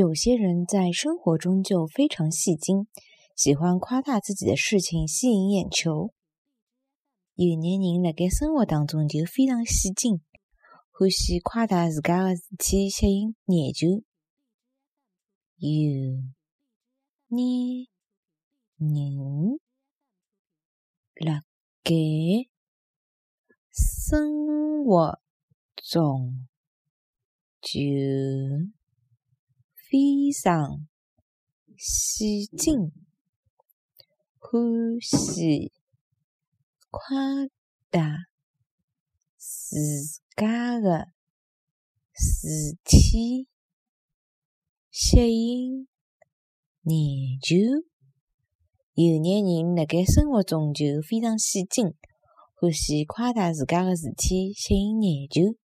有些人在生活中就非常戏精，喜欢夸大自己的事情吸引眼球。有些人辣盖生活当中就非常戏精，欢喜夸大自家的事体吸引眼球。有眼人辣盖生活中就。非常喜静，欢喜夸大自家的事体，吸引眼球。有眼人辣盖生活中就非常喜静，欢喜夸大自家的事体，吸引眼球。